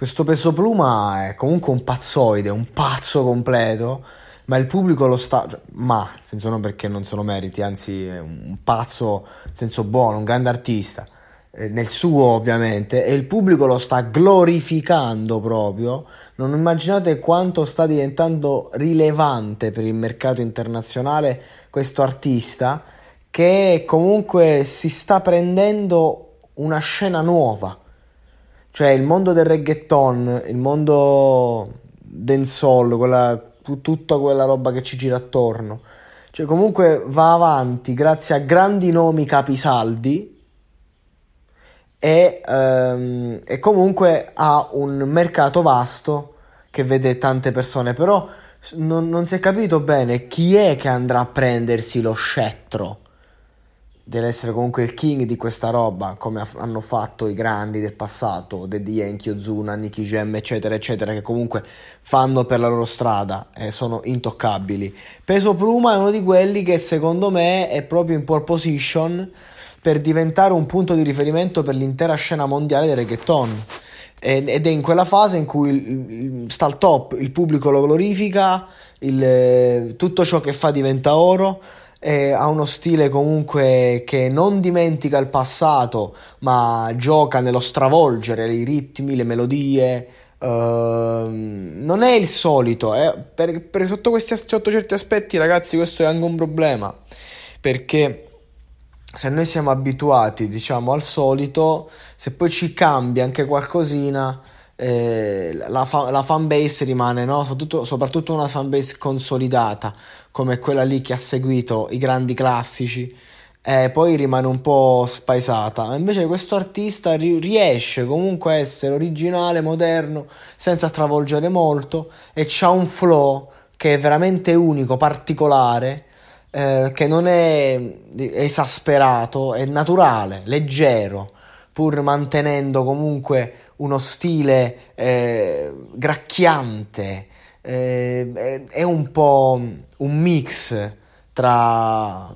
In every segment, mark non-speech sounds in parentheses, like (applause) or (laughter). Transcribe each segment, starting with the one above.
Questo peso pluma è comunque un pazzoide, un pazzo completo, ma il pubblico lo sta... Cioè, ma, senso non perché non sono meriti, anzi è un pazzo senso buono, un grande artista, eh, nel suo ovviamente, e il pubblico lo sta glorificando proprio. Non immaginate quanto sta diventando rilevante per il mercato internazionale questo artista che comunque si sta prendendo una scena nuova cioè il mondo del reggaeton, il mondo dancehall, quella, tutta quella roba che ci gira attorno. Cioè comunque va avanti grazie a grandi nomi capisaldi e, um, e comunque ha un mercato vasto che vede tante persone, però non, non si è capito bene chi è che andrà a prendersi lo scettro deve essere comunque il king di questa roba, come hanno fatto i grandi del passato, Daddy Yankee, Ozuna, Nicky Jam, eccetera, eccetera, che comunque fanno per la loro strada e sono intoccabili. Peso Pluma è uno di quelli che secondo me è proprio in pole position per diventare un punto di riferimento per l'intera scena mondiale del reggaeton. Ed è in quella fase in cui sta al top, il pubblico lo glorifica, il, tutto ciò che fa diventa oro eh, ha uno stile comunque che non dimentica il passato, ma gioca nello stravolgere i ritmi, le melodie. Uh, non è il solito, eh? per, per, sotto, questi, sotto certi aspetti, ragazzi, questo è anche un problema perché se noi siamo abituati, diciamo, al solito, se poi ci cambia anche qualcosina eh, la, fa- la fanbase rimane, no? soprattutto, soprattutto una fanbase consolidata come quella lì che ha seguito i grandi classici. Eh, poi rimane un po' spaesata. Invece questo artista ri- riesce comunque a essere originale, moderno, senza stravolgere molto e c'ha un flow che è veramente unico, particolare, eh, che non è esasperato, è naturale, leggero, pur mantenendo comunque uno stile eh, gracchiante, eh, è un po' un mix tra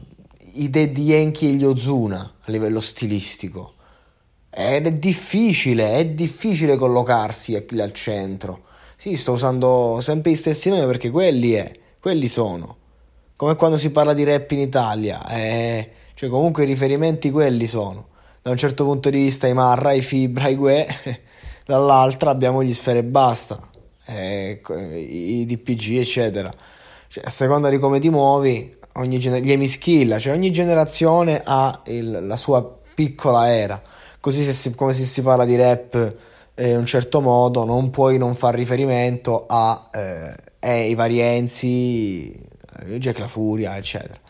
i Daddy Yankee e gli Ozuna a livello stilistico. Ed è difficile, è difficile collocarsi al centro. Sì, sto usando sempre gli stessi nomi perché quelli è, quelli sono. Come quando si parla di rap in Italia, eh, cioè comunque i riferimenti quelli sono. Da un certo punto di vista i Marra, i Fibra, i Gue, (laughs) dall'altra abbiamo gli Sfere e Basta, eh, i DPG, eccetera. Cioè, a seconda di come ti muovi, ogni gener- gli emiskill, cioè ogni generazione ha il, la sua piccola era. Così se si, come se si parla di rap eh, in un certo modo, non puoi non far riferimento a eh, eh, i vari Enzi, eh, Jack La Furia, eccetera.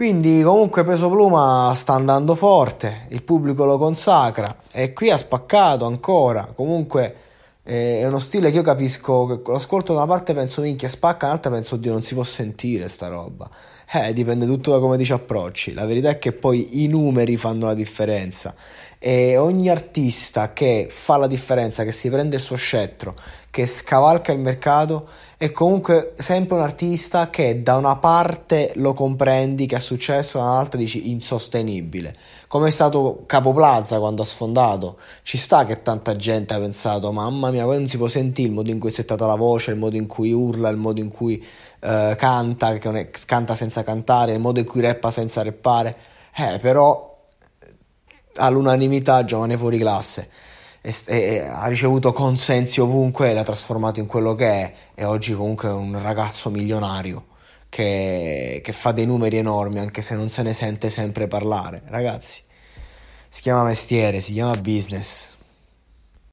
Quindi comunque Peso Pluma sta andando forte, il pubblico lo consacra e qui ha spaccato ancora, comunque è uno stile che io capisco, che lo ascolto da una parte penso minchia spacca, dall'altra penso oddio non si può sentire sta roba. Eh, dipende tutto da come ti ci approcci, la verità è che poi i numeri fanno la differenza e ogni artista che fa la differenza, che si prende il suo scettro, che scavalca il mercato è comunque sempre un artista che da una parte lo comprendi che ha successo, dall'altra dici insostenibile. Come è stato Capo Plaza quando ha sfondato. Ci sta che tanta gente ha pensato, mamma mia, non si può sentire il modo in cui è settata la voce, il modo in cui urla, il modo in cui uh, canta, che è, canta senza cantare, il modo in cui rappa senza rappare. Eh, però all'unanimità giovane fuori classe e, e, ha ricevuto consensi ovunque, l'ha trasformato in quello che è e oggi comunque è un ragazzo milionario che, che fa dei numeri enormi anche se non se ne sente sempre parlare. Ragazzi, si chiama mestiere, si chiama business.